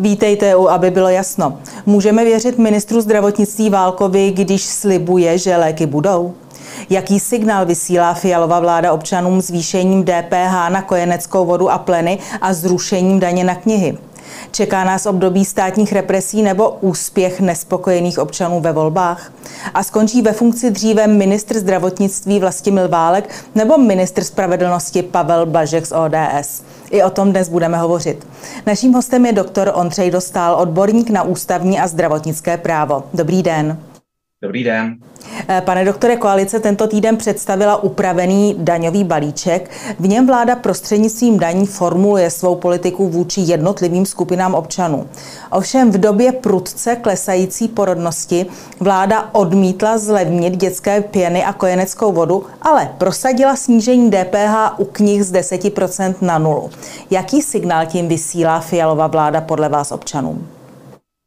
Vítejte u, aby bylo jasno. Můžeme věřit ministru zdravotnictví Válkovi, když slibuje, že léky budou? Jaký signál vysílá Fialová vláda občanům zvýšením DPH na kojeneckou vodu a pleny a zrušením daně na knihy? Čeká nás období státních represí nebo úspěch nespokojených občanů ve volbách? A skončí ve funkci dříve ministr zdravotnictví Vlastimil Válek nebo ministr spravedlnosti Pavel Blažek z ODS? I o tom dnes budeme hovořit. Naším hostem je doktor Ondřej Dostál, odborník na ústavní a zdravotnické právo. Dobrý den. Dobrý den. Eh, pane doktore, koalice tento týden představila upravený daňový balíček. V něm vláda prostřednictvím daní formuluje svou politiku vůči jednotlivým skupinám občanů. Ovšem v době prudce klesající porodnosti vláda odmítla zlevnit dětské pěny a kojeneckou vodu, ale prosadila snížení DPH u knih z 10% na nulu. Jaký signál tím vysílá Fialová vláda podle vás občanům?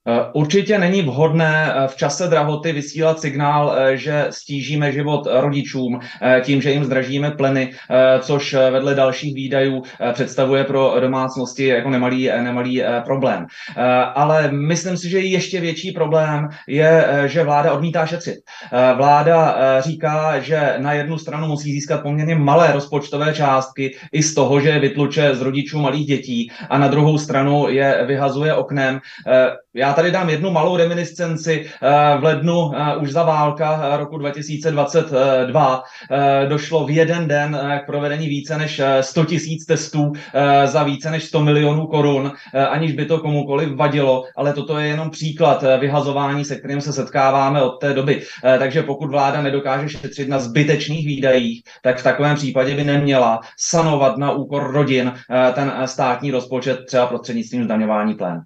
Eh, určitě není vhodné eh, v čase drahoty vysílat signál, eh, že stížíme život rodičům tím, že jim zdražíme pleny, což vedle dalších výdajů představuje pro domácnosti jako nemalý, nemalý problém. Ale myslím si, že ještě větší problém je, že vláda odmítá šetřit. Vláda říká, že na jednu stranu musí získat poměrně malé rozpočtové částky i z toho, že vytluče z rodičů malých dětí a na druhou stranu je vyhazuje oknem. Já tady dám jednu malou reminiscenci. Eh, v lednu eh, už za válka eh, roku 2022 došlo v jeden den k provedení více než 100 tisíc testů za více než 100 milionů korun, aniž by to komukoliv vadilo, ale toto je jenom příklad vyhazování, se kterým se setkáváme od té doby. Takže pokud vláda nedokáže šetřit na zbytečných výdajích, tak v takovém případě by neměla sanovat na úkor rodin ten státní rozpočet třeba prostřednictvím zdaňování plén.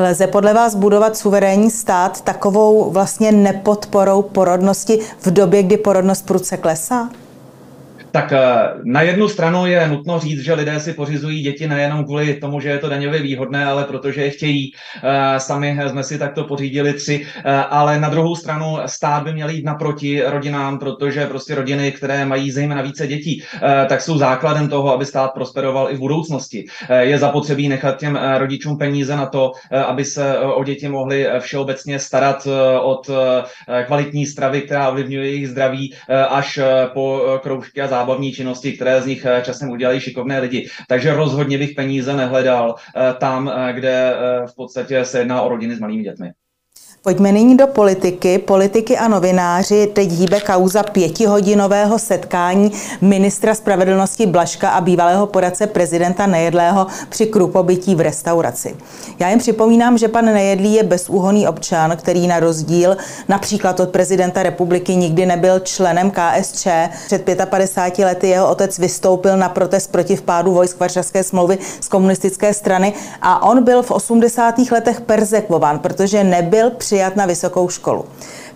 Lze podle vás budovat suverénní stát takovou vlastně nepodporou porodnosti v době, kdy porodnost prudce klesá? Tak eh, na jednu stranu je nutno říct, že lidé si pořizují děti nejenom kvůli tomu, že je to daňově výhodné, ale protože je chtějí. Eh, sami jsme si takto pořídili tři, eh, ale na druhou stranu stát by měl jít naproti rodinám, protože prostě rodiny, které mají zejména více dětí, tak jsou základem toho, aby stát prosperoval i v budoucnosti. Je zapotřebí nechat těm rodičům peníze na to, aby se o děti mohli všeobecně starat od kvalitní stravy, která ovlivňuje jejich zdraví, až po kroužky a zábavní činnosti, které z nich eh, časem udělají šikovné lidi. Takže rozhodně bych peníze nehledal eh, tam, eh, kde v podstatě se jedná o rodiny s malými dětmi. Pojďme nyní do politiky. Politiky a novináři teď hýbe kauza pětihodinového setkání ministra spravedlnosti Blaška a bývalého poradce prezidenta Nejedlého při krupobytí v restauraci. Já jim připomínám, že pan Nejedlý je bezúhoný občan, který na rozdíl například od prezidenta republiky nikdy nebyl členem KSČ. Před 55 lety jeho otec vystoupil na protest proti vpádu vojsk Varšavské smlouvy z komunistické strany a on byl v 80. letech perzekvován, protože nebyl při přijat na vysokou školu.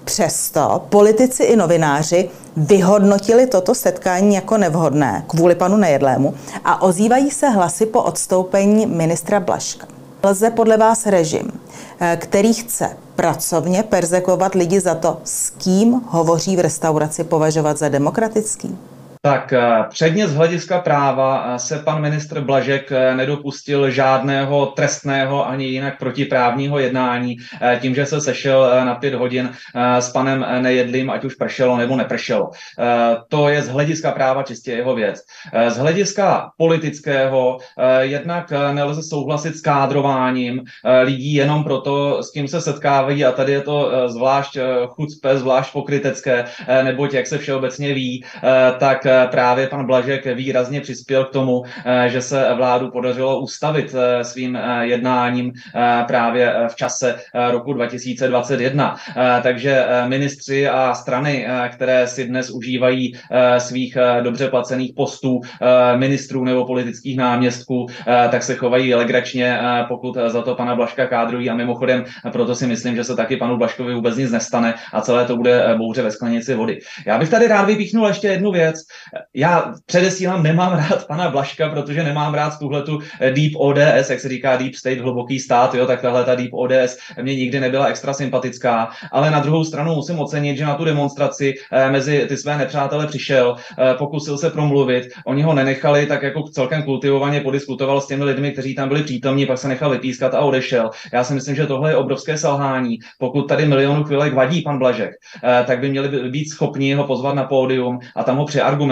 Přesto politici i novináři vyhodnotili toto setkání jako nevhodné kvůli panu Nejedlému a ozývají se hlasy po odstoupení ministra Blaška. Lze podle vás režim, eh, který chce pracovně perzekovat lidi za to, s kým hovoří v restauraci, považovat za demokratický? Tak eh, předně z hlediska práva eh, se pan ministr Blažek eh, nedopustil žádného trestného ani jinak protiprávního jednání tím, že se sešel na pět hodin s panem Nejedlým, ať už pršelo nebo nepršelo. To je z hlediska práva čistě jeho věc. Z hlediska politického jednak nelze souhlasit s kádrováním lidí jenom proto, s kým se setkávají a tady je to zvlášť chucpe, zvlášť pokrytecké, neboť jak se všeobecně ví, tak právě pan Blažek výrazně přispěl k tomu, eh, že se vládu podařilo ustavit eh, svým eh, jednáním právě v čase roku 2021. Takže ministři a strany, které si dnes užívají svých dobře placených postů ministrů nebo politických náměstků, tak se chovají legračně, pokud za to pana Blaška kádrují a mimochodem proto si myslím, že se taky panu Blaškovi vůbec nic nestane a celé to bude bouře ve sklenici vody. Já bych tady rád vypíchnul ještě jednu věc, Já předesílám, nemám rád pana Blaška, protože nemám rád tuhletu Deep ODS, jak se říká Deep State, hluboký stát, jo, tak tahle ta Deep ODS mě nikdy nebyla extra sympatická, ale na druhou stranu musím ocenit, že na tu demonstraci mezi ty své nepřátele přišel, pokusil se promluvit, oni ho nenechali, tak jako celkem kultivovaně podiskutoval s těmi lidmi, kteří tam byli přítomní, pak se nechal vypískat a odešel. Já si myslím, že tohle je obrovské selhání. Pokud tady milionu chvilek vadí pan Blažek, eh, tak by měli být schopni ho pozvat na pódium a tam ho přeargumentovat.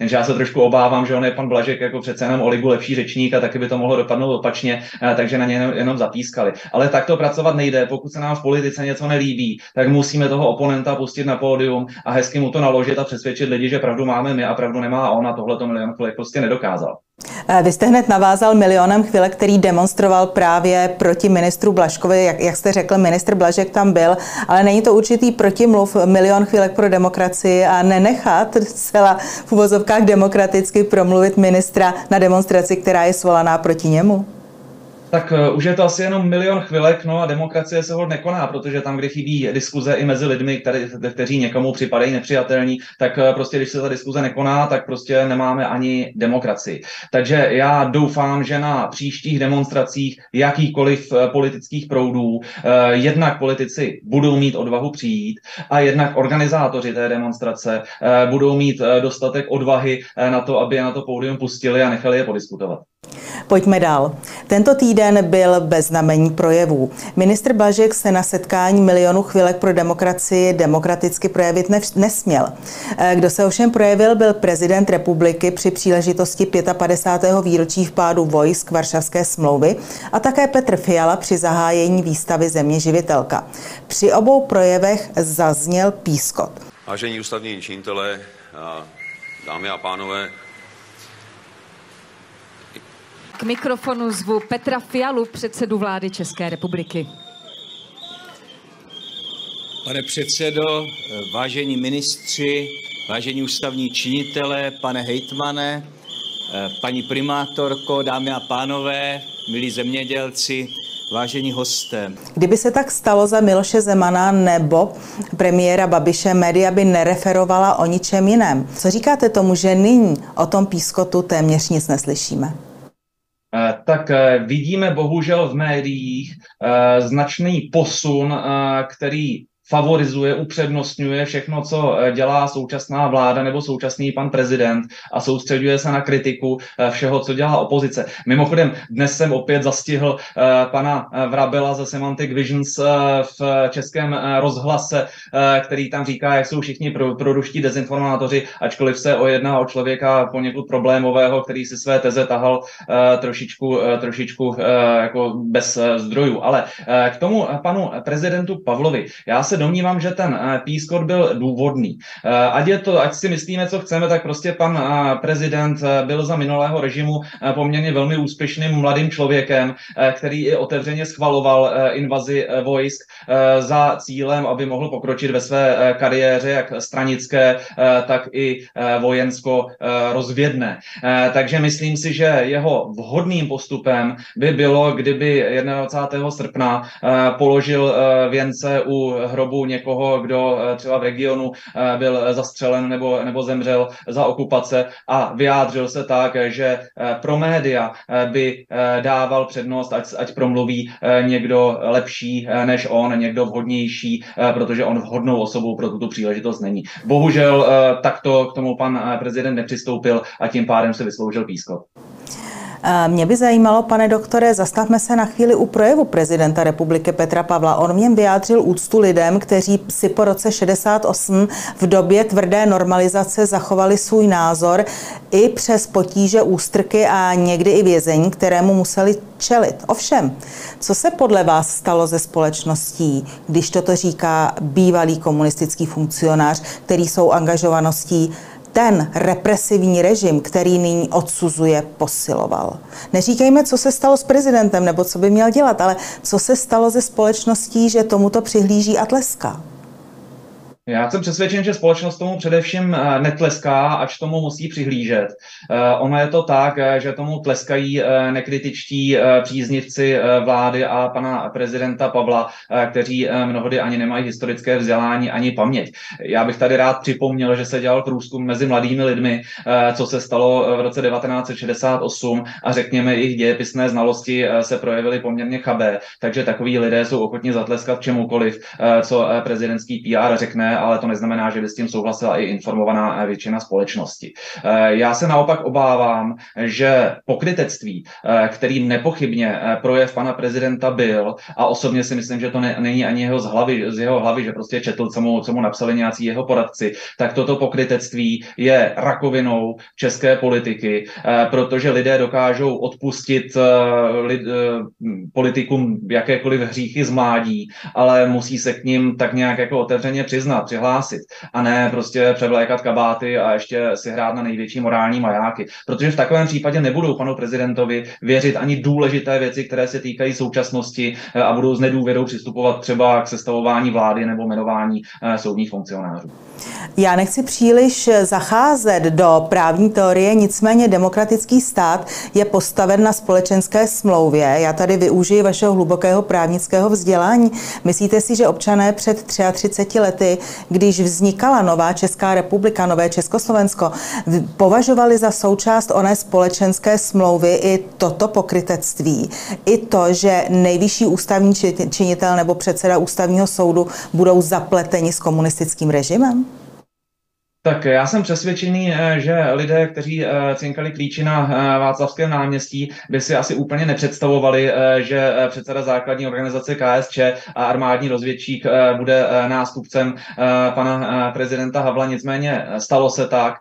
Jenže já se trošku obávám, že on je pan Blažek jako přece jenom o ligu lepší řečník a taky by to mohlo dopadnout opačně, eh, takže na ně jenom, jenom zapískali. Ale tak to pracovat nejde. Pokud se nám v politice něco nelíbí, tak musíme toho oponenta pustit na pódium a hezky mu to naložit a přesvědčit lidi, že pravdu máme my a pravdu nemá on a tohle to milion prostě nedokázal. Eh, vy jste hned navázal milionem chvíle, který demonstroval právě proti ministru Blaškovi. Jak, jak jste řekl, ministr Blažek tam byl, ale není to určitý protimluv milion chvílek pro demokracii a nenechat celá v uvozovkách demokraticky promluvit ministra na demonstraci, která je svolaná proti němu? Tak uh, už je to asi jenom milion chvilek, no a demokracie se hod nekoná, protože tam, kde chybí diskuze i mezi lidmi, který, kteří někomu připadají nepřijatelní, tak uh, prostě když se ta diskuze nekoná, tak prostě nemáme ani demokracii. Takže já doufám, že na příštích demonstracích jakýchkoliv uh, politických proudů uh, jednak politici budou mít odvahu přijít a jednak organizátoři té demonstrace uh, budou mít uh, dostatek odvahy uh, na to, aby je na to pódium pustili a nechali je podiskutovat. Pojďme dál. Tento týden byl bez znamení projevů. Ministr Blažek se na setkání milionu chvilek pro demokracii demokraticky projevit nesměl. Eh, kdo se ovšem projevil, byl prezident republiky při příležitosti 55. výročí vpádu vojsk Varšavské smlouvy a také Petr Fiala při zahájení výstavy Země živitelka. Při obou projevech zazněl pískot. Vážení ústavní činitelé, dámy a pánové, k mikrofonu zvu Petra Fialu, předsedu vlády České republiky. Pane předsedo, vážení ministři, vážení ústavní činitelé, pane hejtmane, paní primátorko, dámy a pánové, milí zemědělci, vážení hosté. Kdyby se tak stalo za Miloše Zemana nebo premiéra Babiše, média by nereferovala o ničem jiném. Co říkáte tomu, že nyní o tom pískotu téměř nic neslyšíme? Eh, tak eh, vidíme bohužel v médiích eh, značný posun, který favorizuje, upřednostňuje všechno, co eh, dělá současná vláda nebo současný pan prezident a soustředuje se na kritiku eh, všeho, co dělá opozice. Mimochodem, dnes jsem opět zastihl eh, pana Vrabela ze Semantic Visions v českém rozhlase, který tam říká, jak jsou všichni produští dezinformátoři, ačkoliv se o o člověka poněkud problémového, který si své teze tahal trošičku, trošičku jako bez zdrojů. Ale k tomu panu prezidentu Pavlovi. Já se se domnívám, že ten eh, pískot byl důvodný. Eh, ať je to, ať si myslíme, co chceme, tak prostě pan eh, prezident byl za minulého režimu poměrně velmi úspěšným mladým člověkem, který i otevřeně schvaloval invazi vojsk za cílem, aby mohl pokročit ve své kariéře, jak stranické, tak i vojensko-rozvědné. Takže myslím si, že jeho vhodným postupem by bylo, kdyby 21. srpna položil věnce u hrobu hrobu někoho, kdo eh, třeba v regionu eh, byl zastřelen nebo, nebo zemřel za okupace a vyjádřil se tak, že eh, pro média by dával přednost, ať, ať promluví někdo lepší než on, někdo vhodnější, protože on vhodnou osobou pro tuto příležitost není. Bohužel takto k tomu pan prezident nepřistoupil a tím pádem se vysloužil pískot. Mě by zajímalo, pane doktore, zastavme se na chvíli u projevu prezidenta republiky Petra Pavla. On v něm vyjádřil úctu lidem, kteří si po roce 68 v době tvrdé normalizace zachovali svůj názor i přes potíže, ústrky a někdy i vězení, kterému museli čelit. Ovšem, co se podle vás stalo ze společností, když toto říká bývalý komunistický funkcionář, který jsou angažovaností ten represivní režim, který nyní odsuzuje, posiloval. Neříkejme, co se stalo s prezidentem nebo co by měl dělat, ale co se stalo ze společností, že tomuto přihlíží a tleská. Já jsem přesvědčen, že společnost tomu především eh, netleská, ač tomu musí přihlížet. Eh, ono je to tak, eh, že tomu tleskají nekritičtí příznivci vlády a pana prezidenta Pavla, kteří mnohdy ani nemají historické vzdělání ani paměť. Já bych tady rád připomněl, že se dělal průzkum mezi mladými lidmi, co se stalo v roce 1968 a řekněme, jejich dějepisné znalosti se projevily poměrně chabé, takže takoví lidé jsou ochotni zatleskat čemukoliv, co prezidentský PR řekne ale to neznamená, že by s tím souhlasila i informovaná eh, většina společnosti. Eh, já se naopak obávám, že pokrytectví, eh, kterým nepochybně projev pana prezidenta byl, a osobně si myslím, že to ne, není ani jeho z hlavy, z jeho hlavy, že prostě četl, co mu, co mu napsali nějací jeho poradci, tak toto pokrytectví je rakovinou české politiky, protože lidé dokážou odpustit lid, politikům jakékoliv hříchy z mládí, ale musí se k ním tak nějak jako otevřeně přiznat přihlásit a ne prostě převlékat kabáty a ještě si hrát na největší morální majáky. Protože v takovém případě nebudou panu prezidentovi věřit ani důležité věci, které se týkají současnosti eh, a budou s nedůvěrou přistupovat třeba k sestavování vlády nebo jmenování eh, soudních funkcionářů. Já nechci příliš zacházet do právní teorie, nicméně demokratický stát je postaven na společenské smlouvě. Já tady využiji vašeho hlubokého právnického vzdělání. Myslíte si, že občané před 33 lety, když vznikala nová Česká republika, nové Československo, považovali za součást oné společenské smlouvy i toto pokrytectví, i to, že nejvyšší ústavní činitel nebo předseda ústavního soudu budou zapleteni s komunistickým režimem? Tak já jsem přesvědčený, eh, že lidé, kteří eh, cinkali klíči na eh, Václavském náměstí, by si asi úplně nepředstavovali, že předseda základní organizace KSČ a armádní rozvědčík bude nástupcem pana prezidenta Havla. Nicméně stalo se tak.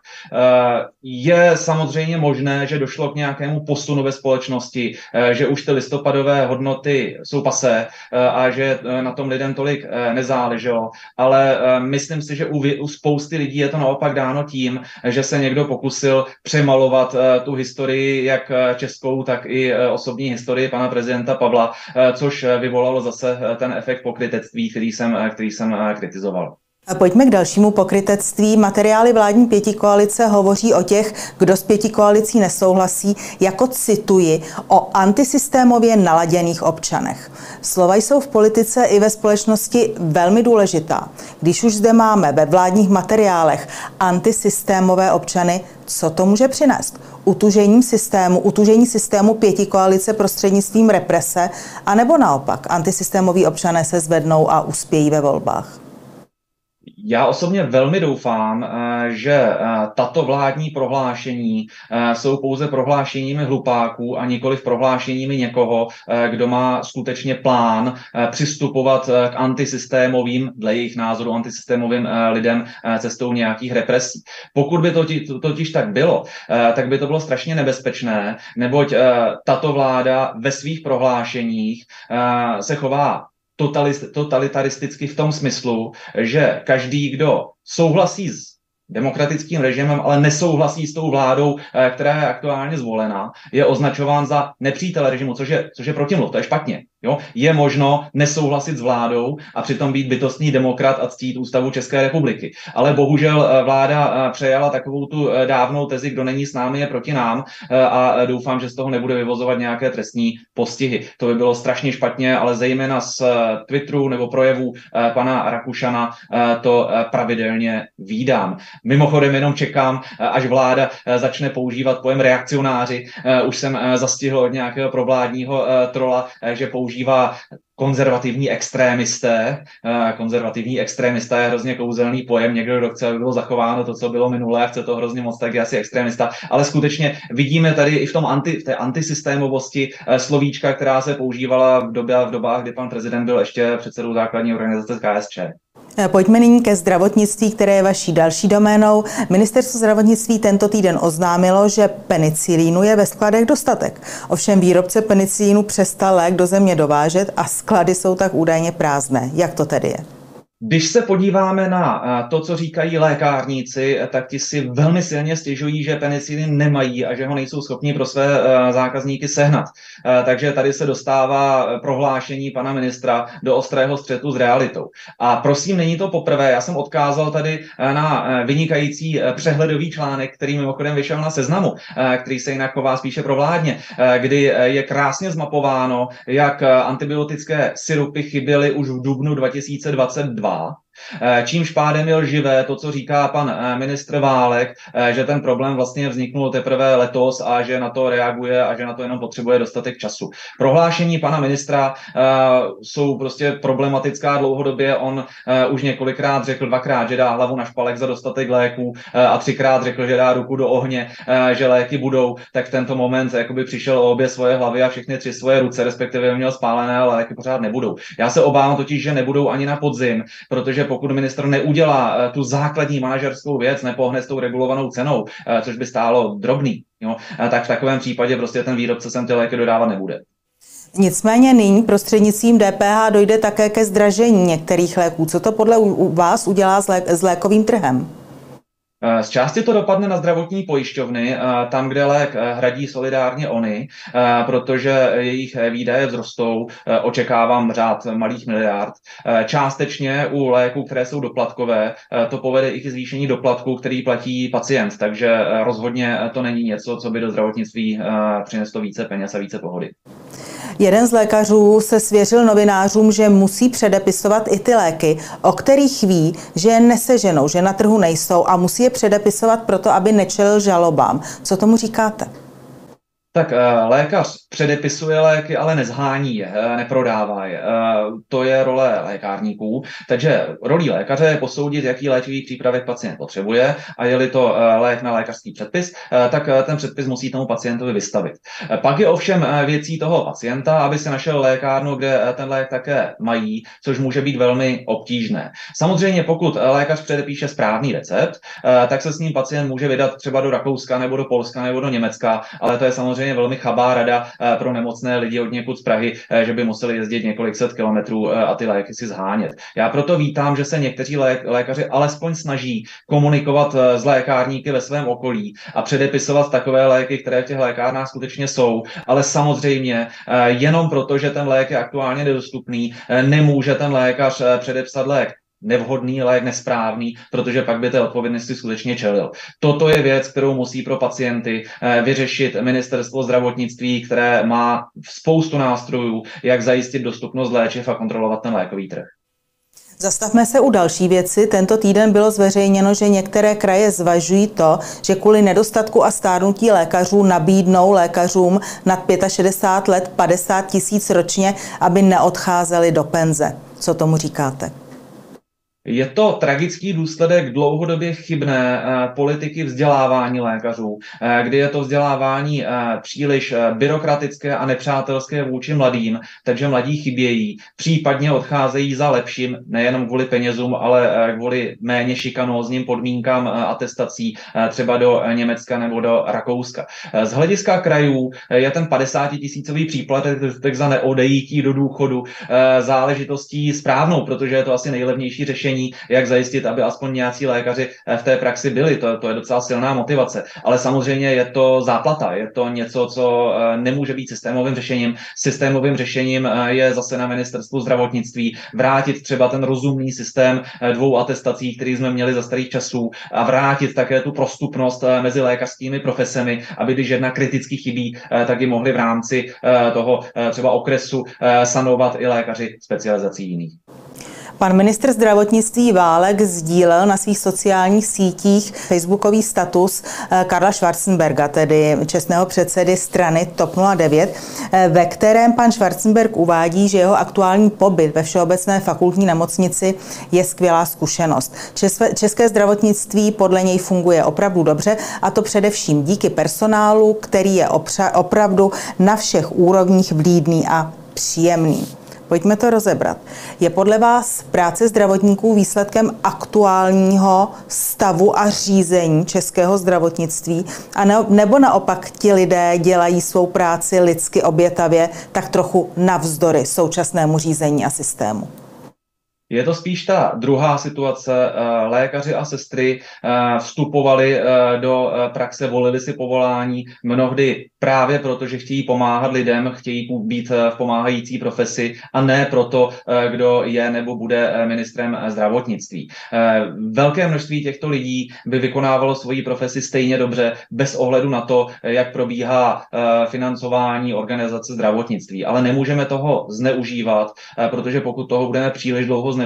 Je samozřejmě možné, že došlo k nějakému posunu ve společnosti, že už ty listopadové hodnoty jsou pasé a že na tom lidem tolik nezáleželo. Ale myslím si, že u spousty lidí je to naopak naopak dáno tím, že se někdo pokusil přemalovat eh, tu historii, jak eh, českou, tak i eh, osobní historii pana prezidenta Pavla, což vyvolalo zase ten efekt pokrytectví, který jsem, který jsem kritizoval. Pojďme k dalšímu pokrytectví. Materiály vládní pětikoalice hovoří o těch, kdo s pětikoalicí nesouhlasí, jako cituji, o antisystémově naladěných občanech. Slova jsou v politice i ve společnosti velmi důležitá. Když už zde máme ve vládních materiálech antisystémové občany, co to může přinést? Utužením systému, utužení systému pětikoalice prostřednictvím represe, anebo naopak antisystémoví občané se zvednou a uspějí ve volbách? Já osobně velmi doufám, eh, že eh, tato vládní prohlášení eh, jsou pouze prohlášeními hlupáků a nikoli prohlášeními někoho, kdo má skutečně plán přistupovat k antisystémovým, dle jejich názoru, antisystémovým lidem cestou nějakých represí. Pokud by to totiž tak bylo, tak by to bylo strašně nebezpečné, neboť tato vláda ve svých prohlášeních se chová totalitaristicky v tom smyslu, že každý, kdo souhlasí s demokratickým režimem, ale nesouhlasí s tou vládou, eh, která je aktuálně zvolená, je označován za nepřítele režimu, což je, což je protimluv, to je špatně. Jo? Je možno nesouhlasit s vládou a přitom být bytostný demokrat a ctít ústavu České republiky. Ale bohužel eh, vláda eh, přejala takovou tu dávnou tezi, kdo není s námi, je proti nám a doufám, že z toho nebude vyvozovat nějaké trestní postihy. To by bylo strašně špatně, ale zejména z Twitteru nebo projevů pana Rakušana to pravidelně výdám. Mimochodem jenom čekám, eh, až vláda eh, začne používat pojem reakcionáři. Eh, už jsem zastihl od nějakého provládního trola, že používá konzervativní extrémisté. Konzervativní extrémista je hrozně kouzelný pojem. Někdo, kdo chce, aby bylo zachováno to, co bylo minulé, chce to hrozně moc, tak je asi extrémista. Ale skutečně vidíme tady i v tom anti, v té antisystémovosti slovíčka, která se používala v, době, v dobách, kdy pan prezident byl ještě předsedou základní organizace KSČ. Eh, pojďme nyní ke zdravotnictví, které je vaší další doménou. Ministerstvo zdravotnictví tento týden oznámilo, že penicilínu je ve skladech dostatek. Ovšem výrobce penicilínu přestal lék do země dovážet a sklady jsou tak údajně prázdné. Jak to tedy je? Když se podíváme na to, co říkají lékárníci, tak ti si velmi silně stěžují, že penicilin nemají a že ho nejsou schopni pro své zákazníky sehnat. Takže tady se dostává prohlášení pana ministra do ostrého střetu s realitou. A prosím, není to poprvé. Já jsem odkázal tady na vynikající přehledový článek, který mimochodem vyšel na seznamu, který se jinak chová spíše provládně, kdy je krásně zmapováno, jak antibiotické syrupy chyběly už v dubnu 2022 war, čímž pádem je lživé to, co říká pan eh, ministr Válek, eh, že ten problém vlastně vzniknul teprve letos a že na to reaguje a že na to jenom potřebuje dostatek času. Prohlášení pana ministra jsou prostě problematická dlouhodobě. On už několikrát řekl dvakrát, že dá hlavu na špalek za dostatek léků a třikrát řekl, že dá ruku do ohně, že léky budou, tak v tento moment jakoby přišel o obě svoje hlavy a všechny tři svoje ruce, respektive měl spálené, ale léky pořád nebudou. Já se obávám totiž, že nebudou ani na podzim, protože pokud ministr neudělá eh, tu základní manažerskou věc, nepohne s tou regulovanou cenou, eh, což by stálo drobný, jo, tak v takovém případě prostě ten výrobce sem ty léky dodávat nebude. Nicméně nyní prostřednictvím DPH dojde také ke zdražení některých léků. Co to podle vás udělá s lékovým trhem? Eh, z části to dopadne na zdravotní pojišťovny, eh, tam, kde lék eh, hradí solidárně oni, protože jejich výdaje vzrostou, očekávám řád malých miliard. Částečně u léků, které jsou doplatkové, to povede i k zvýšení doplatku, který platí pacient, takže rozhodně to není něco, co by do zdravotnictví přineslo více peněz a více pohody. Jeden z lékařů se svěřil novinářům, že musí předepisovat i ty léky, o kterých ví, že je neseženou, že na trhu nejsou a musí je předepisovat proto, aby nečelil žalobám. Co tomu říkáte? Tak eh, lékař předepisuje léky, ale nezhání je, eh, neprodává je. Eh, to je role lékárníků. Takže rolí lékaře je posoudit, jaký léčivý přípravek pacient potřebuje a je-li to lék na lékařský předpis, tak ten předpis musí tomu pacientovi vystavit. Pak je ovšem věcí toho pacienta, aby si našel lékárnu, kde ten lék také mají, což může být velmi obtížné. Samozřejmě, pokud lékař předepíše správný recept, tak se s ním pacient může vydat třeba do Rakouska nebo do Polska nebo do Německa, ale to je samozřejmě samozřejmě velmi chabá rada eh, pro nemocné lidi od někud z Prahy, eh, že by museli jezdit několik set kilometrů eh, a ty léky si zhánět. Já proto vítám, že se někteří lékaři alespoň snaží komunikovat s lékárníky ve svém okolí a předepisovat takové léky, které v těch lékárnách skutečně jsou, ale samozřejmě jenom proto, že ten lék je aktuálně nedostupný, nemůže ten lékař předepsat lék nevhodný lék, nesprávný, protože pak by té odpovědnosti skutečně čelil. Toto je věc, kterou musí pro pacienty eh, vyřešit ministerstvo zdravotnictví, které má spoustu nástrojů, jak zajistit dostupnost léčiv a kontrolovat ten lékový trh. Zastavme se u další věci. Tento týden bylo zveřejněno, že některé kraje zvažují to, že kvůli nedostatku a stárnutí lékařů nabídnou lékařům nad 65 let 50 tisíc ročně, aby neodcházeli do penze. Co tomu říkáte? Je to tragický důsledek dlouhodobě chybné eh, politiky vzdělávání lékařů, eh, kdy je to vzdělávání eh, příliš byrokratické a nepřátelské vůči mladým, takže mladí chybějí, případně odcházejí za lepším, nejenom kvůli penězům, ale kvůli méně šikanózním podmínkám atestací, třeba do Německa nebo do Rakouska. Z hlediska krajů je ten 50 tisícový příplatek za neodejítí do důchodu záležitostí správnou, protože je to asi nejlevnější řešení řešení, jak zajistit, aby aspoň nějací lékaři eh, v té praxi byli. To, to je docela silná motivace. Ale samozřejmě je to záplata, je to něco, co eh, nemůže být systémovým řešením. Systémovým řešením eh, je zase na ministerstvu zdravotnictví vrátit třeba ten rozumný systém dvou atestací, který jsme měli za starých časů a vrátit také tu prostupnost mezi lékařskými profesemi, aby když jedna kriticky chybí, tak ji mohli v rámci toho třeba okresu sanovat i lékaři specializací jiných. Pan ministr zdravotnictví Válek sdílel na svých sociálních sítích facebookový status eh, Karla Schwarzenberga, tedy čestného předsedy strany TOP 09, eh, ve kterém pan Schwarzenberg uvádí, že jeho aktuální pobyt ve Všeobecné fakultní nemocnici je skvělá zkušenost. České zdravotnictví podle něj funguje opravdu dobře a to především díky personálu, který je opravdu na všech úrovních vlídný a příjemný. Pojďme to rozebrat. Je podle vás práce zdravotníků výsledkem aktuálního stavu a řízení českého zdravotnictví? A ne, nebo naopak ti lidé dělají svou práci lidsky obětavě, tak trochu navzdory současnému řízení a systému? Je to spíš ta druhá situace. Lékaři a sestry vstupovali do praxe, volili si povolání mnohdy právě proto, že chtějí pomáhat lidem, chtějí být v pomáhající profesi a ne proto, kdo je nebo bude ministrem zdravotnictví. Velké množství těchto lidí by vykonávalo svoji profesi stejně dobře, bez ohledu na to, jak probíhá financování organizace zdravotnictví. Ale nemůžeme toho zneužívat, protože pokud toho budeme příliš dlouho zneužívat,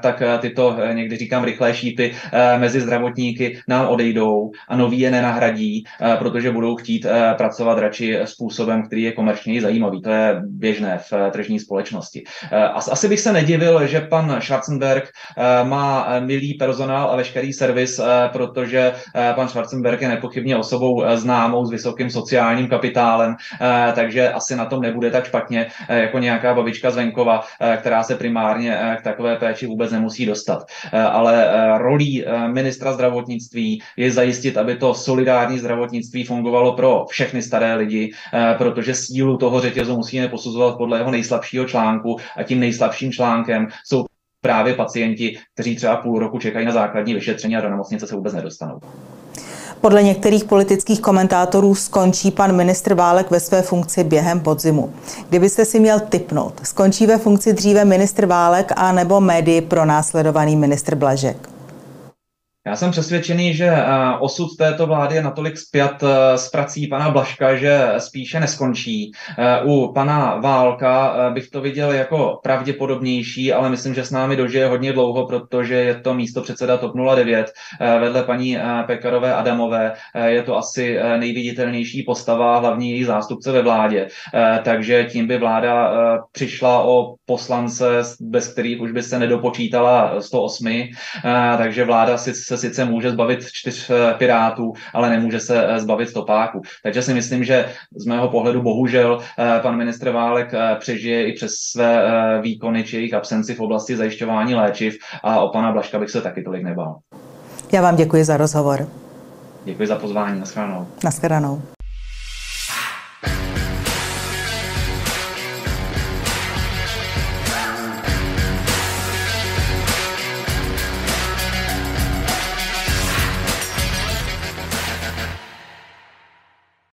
tak tyto, někdy říkám, rychlé šípy mezi zdravotníky nám odejdou a noví je nenahradí, protože budou chtít pracovat radši způsobem, který je komerčně zajímavý. To je běžné v tržní společnosti. Asi bych se nedivil, že pan Schwarzenberg má milý personál a veškerý servis, protože pan Schwarzenberg je nepochybně osobou známou s vysokým sociálním kapitálem, takže asi na tom nebude tak špatně jako nějaká babička z venkova, která se primárně k takové péči vůbec nemusí dostat. Ale rolí ministra zdravotnictví je zajistit, aby to solidární zdravotnictví fungovalo pro všechny staré lidi, protože sílu toho řetězu musíme posuzovat podle jeho nejslabšího článku a tím nejslabším článkem jsou právě pacienti, kteří třeba půl roku čekají na základní vyšetření a do nemocnice se vůbec nedostanou. Podle některých politických komentátorů skončí pan ministr Válek ve své funkci během podzimu. Kdybyste si měl typnout, skončí ve funkci dříve ministr Válek a nebo médii pro následovaný ministr Blažek? Já jsem přesvědčený, že eh, osud této vlády je natolik spjat eh, s prací pana Blaška, že spíše neskončí. Eh, u pana Válka bych to viděl jako pravděpodobnější, ale myslím, že s námi dožije hodně dlouho, protože je to místo předseda TOP 09 vedle paní Pekarové Adamové. Je to asi nejviditelnější postava, hlavní její zástupce ve vládě. Takže tím by vláda přišla o poslance, bez kterých už by se nedopočítala 108. Takže vláda si se sice může zbavit čtyř eh, pirátů, ale nemůže se eh, zbavit stopáků. Takže si myslím, že z mého pohledu bohužel eh, pan ministr Válek přežije i přes své výkony či jejich absenci v oblasti zajišťování léčiv a o pana Blaška bych se taky tolik nebál. Já vám děkuji za rozhovor. Děkuji za pozvání. Naschledanou. Naschledanou.